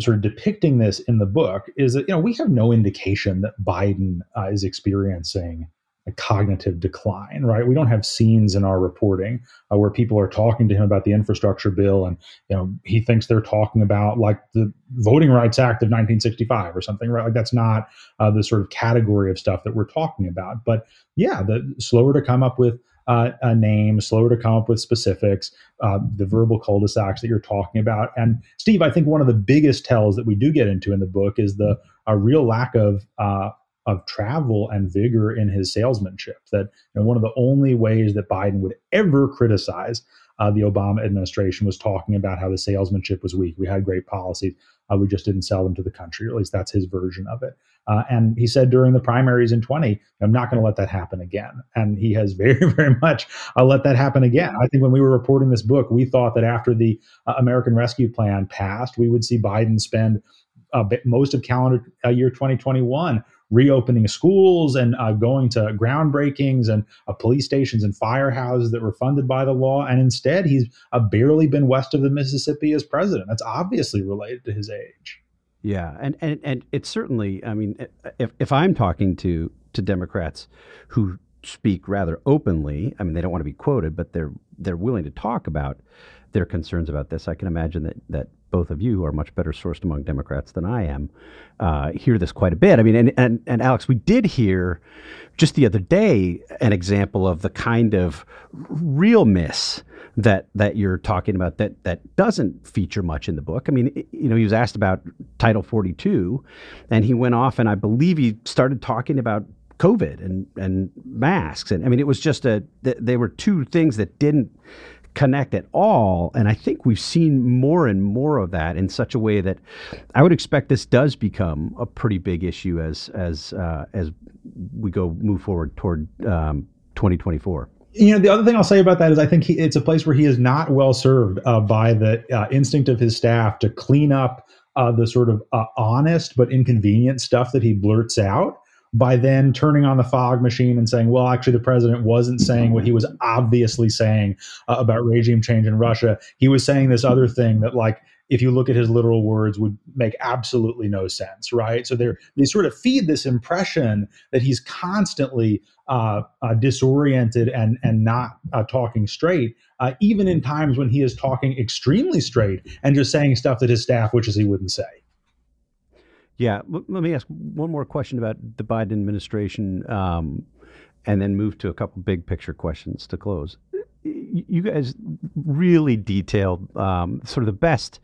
sort of depicting this in the book is that you know we have no indication that Biden uh, is experiencing a cognitive decline, right? We don't have scenes in our reporting uh, where people are talking to him about the infrastructure bill, and you know he thinks they're talking about like the Voting Rights Act of 1965 or something, right? Like that's not uh, the sort of category of stuff that we're talking about. But yeah, the slower to come up with uh, a name, slower to come up with specifics, uh, the verbal cul-de-sacs that you're talking about. And Steve, I think one of the biggest tells that we do get into in the book is the a real lack of uh, of travel and vigor in his salesmanship. That you know, one of the only ways that Biden would ever criticize uh, the Obama administration was talking about how the salesmanship was weak. We had great policies, uh, we just didn't sell them to the country. Or at least that's his version of it. Uh, and he said during the primaries in 20, I'm not going to let that happen again. And he has very, very much uh, let that happen again. I think when we were reporting this book, we thought that after the uh, American Rescue Plan passed, we would see Biden spend uh, most of calendar uh, year 2021 reopening schools and uh, going to groundbreakings and uh, police stations and firehouses that were funded by the law. And instead, he's uh, barely been west of the Mississippi as president. That's obviously related to his age. Yeah, and and and it's certainly. I mean, if if I'm talking to to Democrats who speak rather openly, I mean, they don't want to be quoted, but they're they're willing to talk about their concerns about this. I can imagine that that both of you, are much better sourced among Democrats than I am, uh, hear this quite a bit. I mean, and, and and Alex, we did hear just the other day an example of the kind of real miss that that you're talking about that that doesn't feature much in the book. I mean, you know, he was asked about Title 42, and he went off, and I believe he started talking about COVID and and masks, and I mean, it was just a they were two things that didn't connect at all. And I think we've seen more and more of that in such a way that I would expect this does become a pretty big issue as as uh, as we go move forward toward um, 2024. you know, the other thing I'll say about that is I think he, it's a place where he is not well served uh, by the uh, instinct of his staff to clean up uh, the sort of uh, honest but inconvenient stuff that he blurts out by then turning on the fog machine and saying, well, actually, the president wasn't saying what he was obviously saying uh, about regime change in Russia. He was saying this other thing that, like, if you look at his literal words, would make absolutely no sense, right? So they they sort of feed this impression that he's constantly uh, uh, disoriented and and not uh, talking straight, uh, even in times when he is talking extremely straight and just saying stuff that his staff wishes he wouldn't say. Yeah, let me ask one more question about the Biden administration, um, and then move to a couple big picture questions to close. You guys really detailed um, sort of the best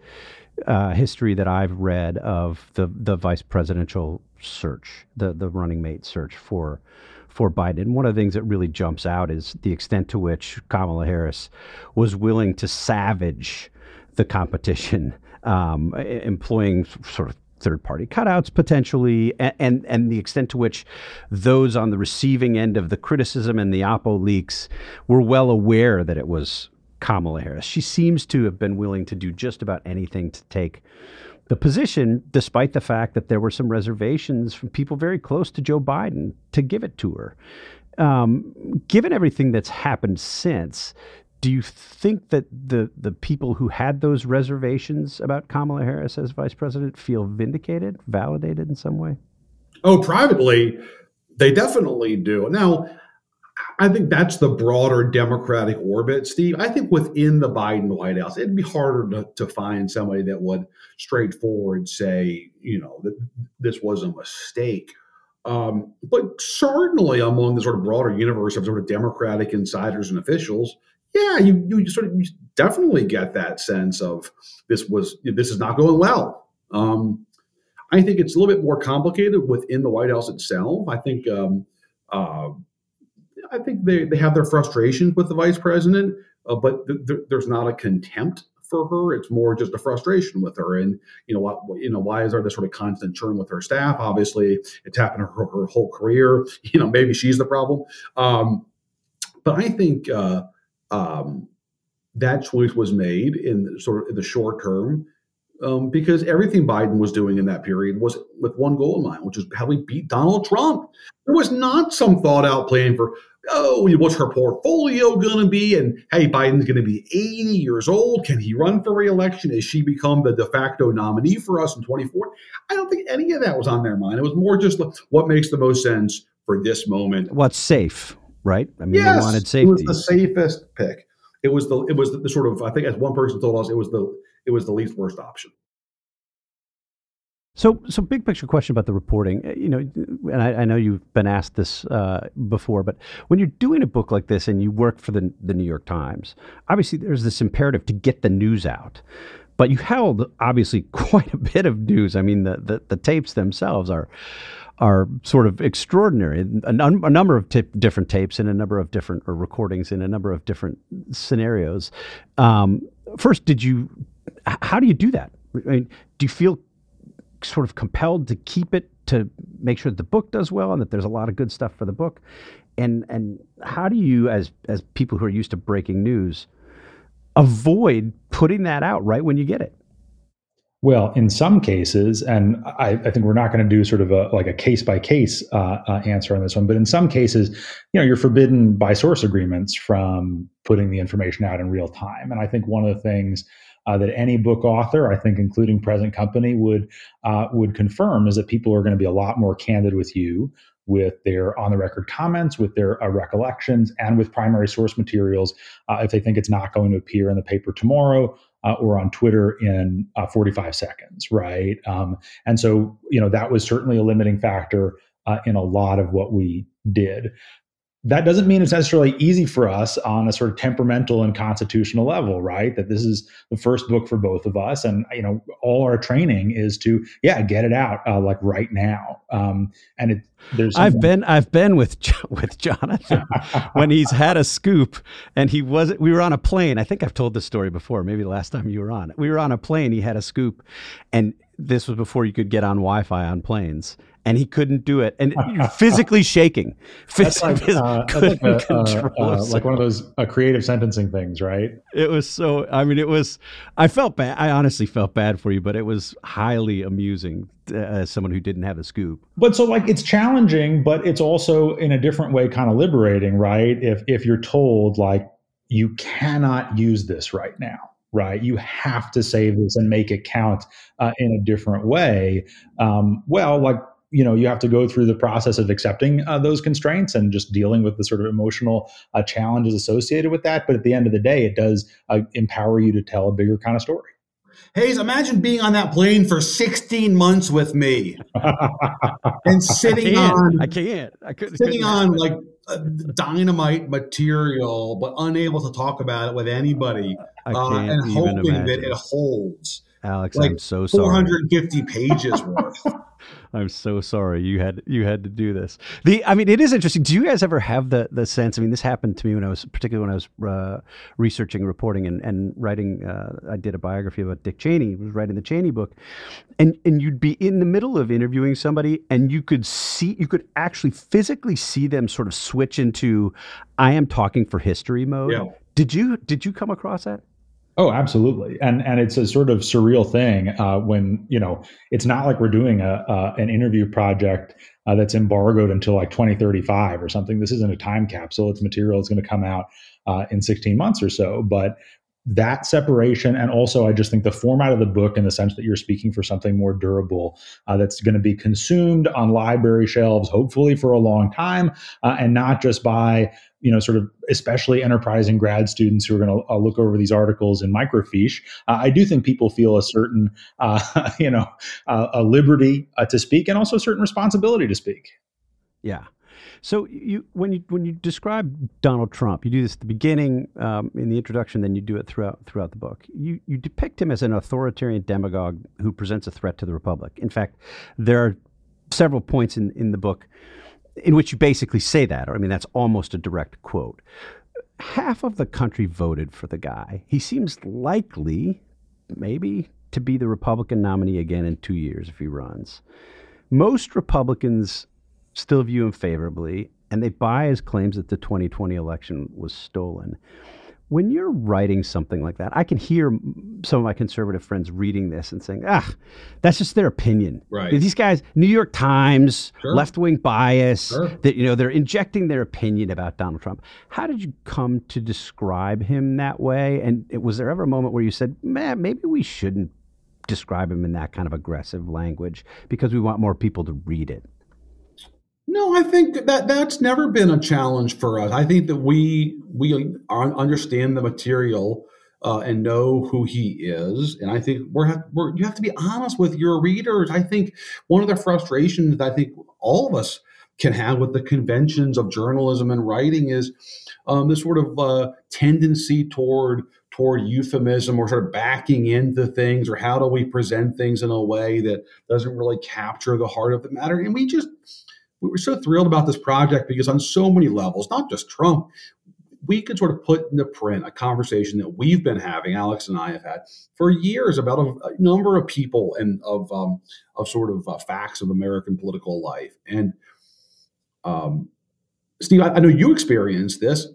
uh, history that I've read of the the vice presidential search, the the running mate search for for Biden. One of the things that really jumps out is the extent to which Kamala Harris was willing to savage the competition, um, employing sort of third party cutouts potentially and, and, and the extent to which those on the receiving end of the criticism and the oppo leaks were well aware that it was Kamala Harris. She seems to have been willing to do just about anything to take the position, despite the fact that there were some reservations from people very close to Joe Biden to give it to her. Um, given everything that's happened since, do you think that the the people who had those reservations about Kamala Harris as vice president feel vindicated, validated in some way? Oh, privately, they definitely do. Now, I think that's the broader Democratic orbit, Steve. I think within the Biden White House, it'd be harder to, to find somebody that would straightforward say, you know, that this was a mistake. Um, but certainly among the sort of broader universe of sort of Democratic insiders and officials, yeah, you you sort of you definitely get that sense of this was this is not going well. Um, I think it's a little bit more complicated within the White House itself. I think um, uh, I think they, they have their frustrations with the vice president, uh, but th- th- there's not a contempt for her. It's more just a frustration with her. And you know what? You know why is there this sort of constant churn with her staff? Obviously, it's happened her, her whole career. You know maybe she's the problem. Um, but I think. Uh, um, that choice was made in sort of in the short term um, because everything Biden was doing in that period was with one goal in mind, which is how we beat Donald Trump. There was not some thought out plan for, oh, what's her portfolio going to be? And hey, Biden's going to be 80 years old. Can he run for reelection? Has she become the de facto nominee for us in 24? I don't think any of that was on their mind. It was more just what makes the most sense for this moment. What's safe? Right? I mean, yes, they wanted safety. It was the safest pick. It was the it was the, the, sort of I think as one person told us it was the it was the least worst option. So, so big picture question about the reporting. Uh, you know, and I, I know you've been asked this uh, before, but when you're doing a book like this and you work for the the New York Times, obviously there's this imperative to get the news out. But you held obviously quite a bit of news. I mean, the the, the tapes themselves are are sort of extraordinary. A, num- a number of t- different tapes and a number of different or recordings in a number of different scenarios. Um, first, did you? How do you do that? I mean, do you feel sort of compelled to keep it to make sure that the book does well and that there's a lot of good stuff for the book? And and how do you, as as people who are used to breaking news, avoid putting that out right when you get it? Well, in some cases, and I, I think we're not going to do sort of a like a case by case answer on this one, but in some cases, you know, you're forbidden by source agreements from putting the information out in real time. And I think one of the things uh, that any book author, I think, including present company, would uh, would confirm is that people are going to be a lot more candid with you with their on the record comments, with their uh, recollections, and with primary source materials uh, if they think it's not going to appear in the paper tomorrow uh, or on Twitter in uh, 45 seconds, right? Um, and so, you know, that was certainly a limiting factor uh, in a lot of what we did that doesn't mean it's necessarily easy for us on a sort of temperamental and constitutional level right? That this is the first book for both of us. And you know all our training is to yeah get it out uh, like right now. Um, and it there's I've been I've been with with Jonathan when he's had a scoop and he was we were on a plane. I think I've told this story before. Maybe the last time you were on we were on a plane. He had a scoop and this was before you could get on Wi-Fi on planes, and he couldn't do it, and physically shaking. Like, uh, that's like, a, uh, uh, like, one of those uh, creative sentencing things, right? It was so. I mean, it was. I felt bad. I honestly felt bad for you, but it was highly amusing uh, as someone who didn't have a scoop. But so, like, it's challenging, but it's also in a different way kind of liberating, right? If if you're told like you cannot use this right now right? You have to save this and make it count uh, in a different way. Um, well, like you know you have to go through the process of accepting uh, those constraints and just dealing with the sort of emotional uh, challenges associated with that but at the end of the day it does uh, empower you to tell a bigger kind of story Hayes, imagine being on that plane for 16 months with me and sitting I on I can't. I couldn't sitting couldn't on like uh, dynamite material, but unable to talk about it with anybody, I uh, can't and even hoping imagine. that it holds Alex, like I'm so sorry. 450 pages worth. I'm so sorry you had you had to do this. The I mean, it is interesting. Do you guys ever have the the sense? I mean, this happened to me when I was particularly when I was uh, researching, reporting, and and writing. Uh, I did a biography about Dick Cheney. Was writing the Cheney book, and and you'd be in the middle of interviewing somebody, and you could see you could actually physically see them sort of switch into I am talking for history mode. Yeah. Did you did you come across that? Oh, absolutely, and and it's a sort of surreal thing uh, when you know it's not like we're doing a uh, an interview project uh, that's embargoed until like 2035 or something. This isn't a time capsule; it's material that's going to come out uh, in 16 months or so. But that separation, and also I just think the format of the book, in the sense that you're speaking for something more durable, uh, that's going to be consumed on library shelves, hopefully for a long time, uh, and not just by you know, sort of especially enterprising grad students who are going to uh, look over these articles in microfiche. Uh, I do think people feel a certain, uh, you know, uh, a liberty uh, to speak and also a certain responsibility to speak. Yeah. So you when you when you describe Donald Trump, you do this at the beginning um, in the introduction, then you do it throughout throughout the book. You you depict him as an authoritarian demagogue who presents a threat to the republic. In fact, there are several points in in the book in which you basically say that. Or I mean, that's almost a direct quote. Half of the country voted for the guy. He seems likely, maybe, to be the Republican nominee again in two years if he runs. Most Republicans still view him favorably, and they buy his claims that the 2020 election was stolen. When you're writing something like that, I can hear some of my conservative friends reading this and saying, ah, that's just their opinion. Right. These guys, New York Times, Sure. left wing bias, Sure. that, you know, they're injecting their opinion about Donald Trump. How did you come to describe him that way? And it- was there ever a moment where you said, man, maybe we shouldn't describe him in that kind of aggressive language because we want more people to read it? No, I think that that's never been a challenge for us. I think that we we understand the material uh, and know who he is, and I think we're, we're you have to be honest with your readers. I think one of the frustrations that I think all of us can have with the conventions of journalism and writing is um, this sort of uh, tendency toward toward euphemism or sort of backing into things or how do we present things in a way that doesn't really capture the heart of the matter and we just we were so thrilled about this project because on so many levels, not just Trump, we could sort of put into print a conversation that we've been having, Alex and I have had for years about a, a number of people and of um, of sort of uh, facts of American political life. And um, Steve, I, I know you experienced this.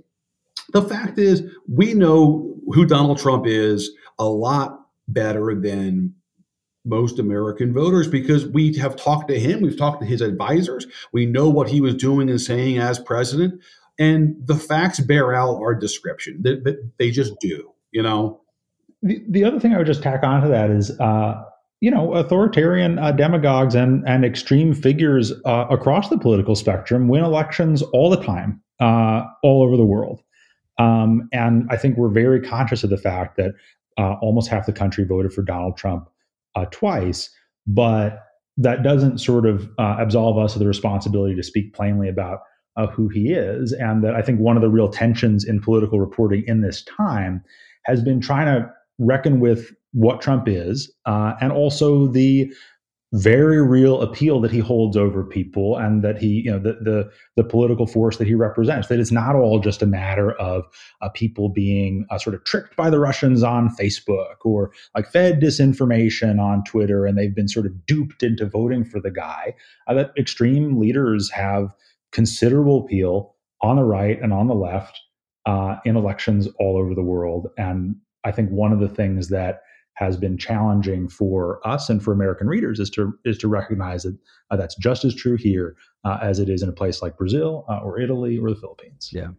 The fact is, we know who Donald Trump is a lot better than most American voters because we have talked to him, we've talked to his advisors, we know what he was doing and saying as president, and the facts bear out our description. They, they, they just do, you know. The, the other thing I would just tack on to that is, uh, you know, authoritarian uh, demagogues and and extreme figures uh, across the political spectrum win elections all the time, uh, all over the world. Um, and I think we're very conscious of the fact that uh, almost half the country voted for Donald Trump uh, twice, but that doesn't sort of uh, absolve us of the responsibility to speak plainly about uh, who he is. And that I think one of the real tensions in political reporting in this time has been trying to reckon with what Trump is uh, and also the very real appeal that he holds over people and that he you know the the, the political force that he represents that it's not all just a matter of uh, people being uh, sort of tricked by the russians on facebook or like fed disinformation on twitter and they've been sort of duped into voting for the guy. Uh, that extreme leaders have considerable appeal on the right and on the left uh, in elections all over the world. And i think one of the things that has been challenging for us and for American readers is to is to recognize that uh, that's just as true here uh, as it is in a place like Brazil uh, or Italy or the Philippines. Yeah,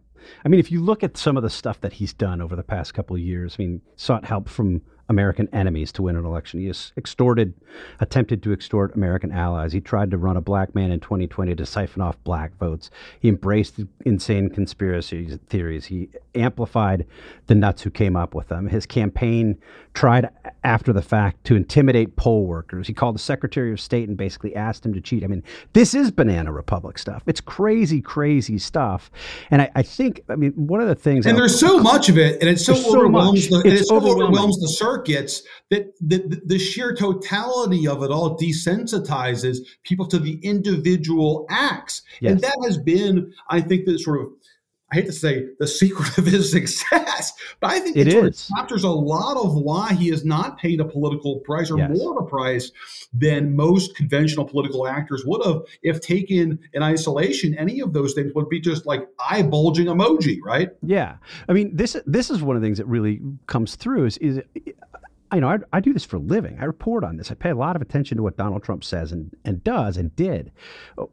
I mean, if you look at some of the stuff that he's done over the past couple of years, I mean, sought help from American enemies to win an election. He extorted, attempted to extort American allies. He tried to run a black man in 2020 to siphon off black votes. He embraced insane conspiracy theories. He amplified the nuts who came up with them. His campaign tried after the fact to intimidate poll workers. He called the Secretary of State and basically asked him to cheat. I mean, this is banana republic stuff. It's crazy, crazy stuff. And I, I think, I mean, one of the things. And there's so much of it, and it's so overwhelms so the, it so overwhelms the circuits that the, the sheer totality of it all desensitizes people to the individual acts. Yes. And that has been, I think, the sort of I hate to say the secret of his success, but I think it, is. captures a lot of why he has not paid a political price or yes. more of a price than most conventional political actors would have if taken in isolation. Any of those things would be just like eye bulging emoji, right? Yeah, I mean this this is one of the things that really comes through is is you know, I, I, do this for a living. I report on this. I pay a lot of attention to what Donald Trump says and, and does and did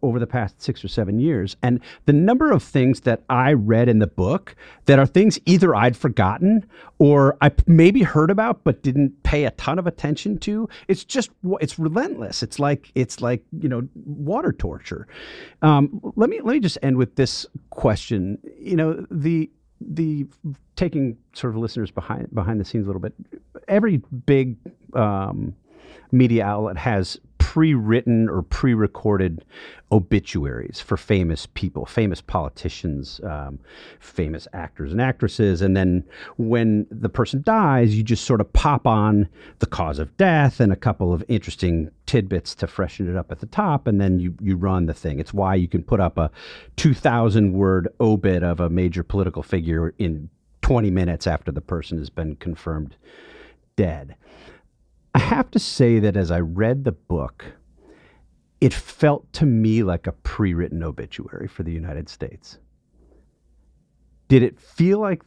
over the past six or seven years. And the number of things that I read in the book that are things either I'd forgotten or I maybe heard about but didn't pay a ton of attention to. It's just it's relentless. It's like it's like you know water torture. Um, let me let me just end with this question. You know the the taking sort of listeners behind behind the scenes a little bit. Every big um, media outlet has pre-written or pre-recorded obituaries for famous people, famous politicians, um, famous actors and actresses, and then when the person dies, you just sort of pop on the cause of death and a couple of interesting tidbits to freshen it up at the top, and then you you run the thing. It's why you can put up a two thousand word obit of a major political figure in twenty minutes after the person has been confirmed dead. Have to say that as I read the book, it felt to me like a pre written obituary for the United States. Did it feel like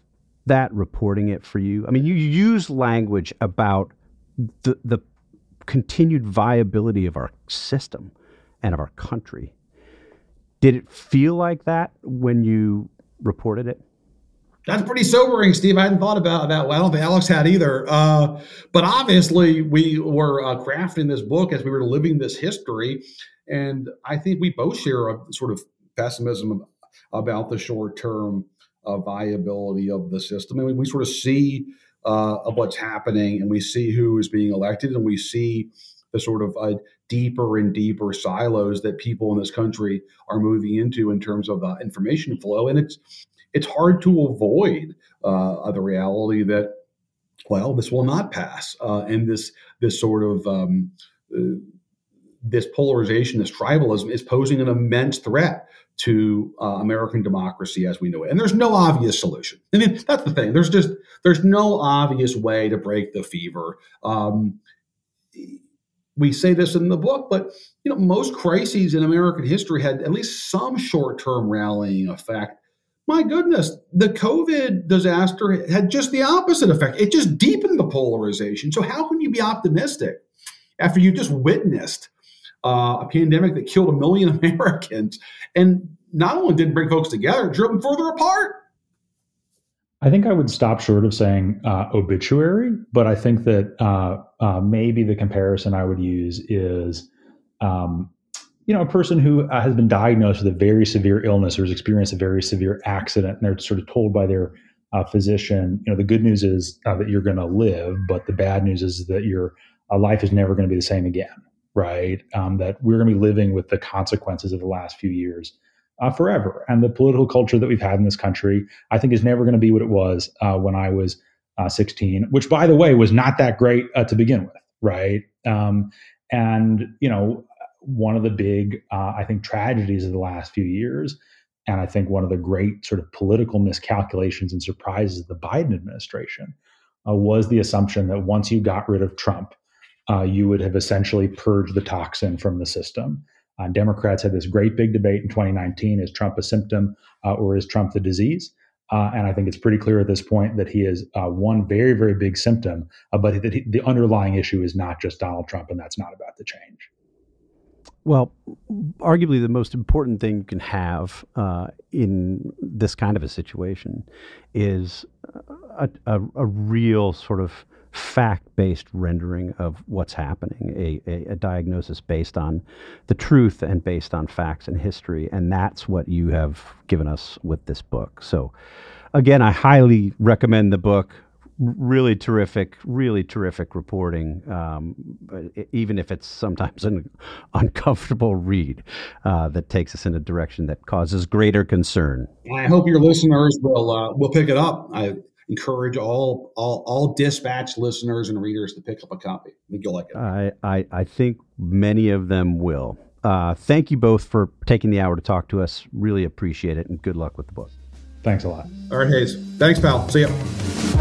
that reporting it for you? I mean, you use language about the, the continued viability of our system and of our country. Did it feel like that when you reported it? That's pretty sobering, Steve. I hadn't thought about that. Well, I don't think Alex had either. Uh, but obviously, we were uh, crafting this book as we were living this history. And I think we both share a sort of pessimism about the short term uh, viability of the system. I mean, we sort of see uh, of what's happening and we see who is being elected and we see the sort of uh, deeper and deeper silos that people in this country are moving into in terms of uh, information flow. And it's it's hard to avoid uh, the reality that well this will not pass uh, and this this sort of um, uh, this polarization this tribalism is posing an immense threat to uh, American democracy as we know it. And there's no obvious solution. I mean that's the thing. There's just there's no obvious way to break the fever. Um, we say this in the book, but you know most crises in American history had at least some short-term rallying effect my goodness, the COVID disaster had just the opposite effect. It just deepened the polarization. So, how can you be optimistic after you just witnessed uh, a pandemic that killed a million Americans and not only didn't bring folks together, it drove them further apart? I think I would stop short of saying uh, obituary, but I think that uh, uh maybe the comparison I would use is um, you know, a person who uh, has been diagnosed with a very severe illness or has experienced a very severe accident, and they're sort of told by their uh, physician, you know, the good news is uh, that you're going to live, but the bad news is that your uh, life is never going to be the same again, right? Um, that we're going to be living with the consequences of the last few years uh, forever. And the political culture that we've had in this country, I think, is never going to be what it was uh, when I was 16, which, by the way, was not that great to begin with, right? Um, And, you know, one of the big, uh, I think, tragedies of the last few years, and I think one of the great sort of political miscalculations and surprises of the Biden administration uh, was the assumption that once you got rid of Trump, uh, you would have essentially purged the toxin from the system. Uh, Democrats had this great big debate in 2019 is Trump a symptom uh, or is Trump the disease? Uh, and I think it's pretty clear at this point that he is uh, one very, very big symptom, but he, the underlying issue is not just Donald Trump, and that's not about to change. Well, arguably the most important thing you can have uh, in this kind of a situation is a, a, a real sort of fact-based rendering of what's happening, a, a, a, diagnosis based on the truth and based on facts and history, and that's what you have given us with this book. So, again, I highly recommend the book. Really terrific, really terrific reporting, um, even if it's sometimes an uncomfortable read uh, that takes us in a direction that causes greater concern. I hope your listeners will uh, will pick it up. I encourage all all all dispatch listeners and readers to pick up a copy. I think you'll like it. I I, I think many of them will. Uh, thank you both for taking the hour to talk to us. Really appreciate it, and good luck with the book. Thanks a lot. All right, Hayes. Thanks, pal. See ya.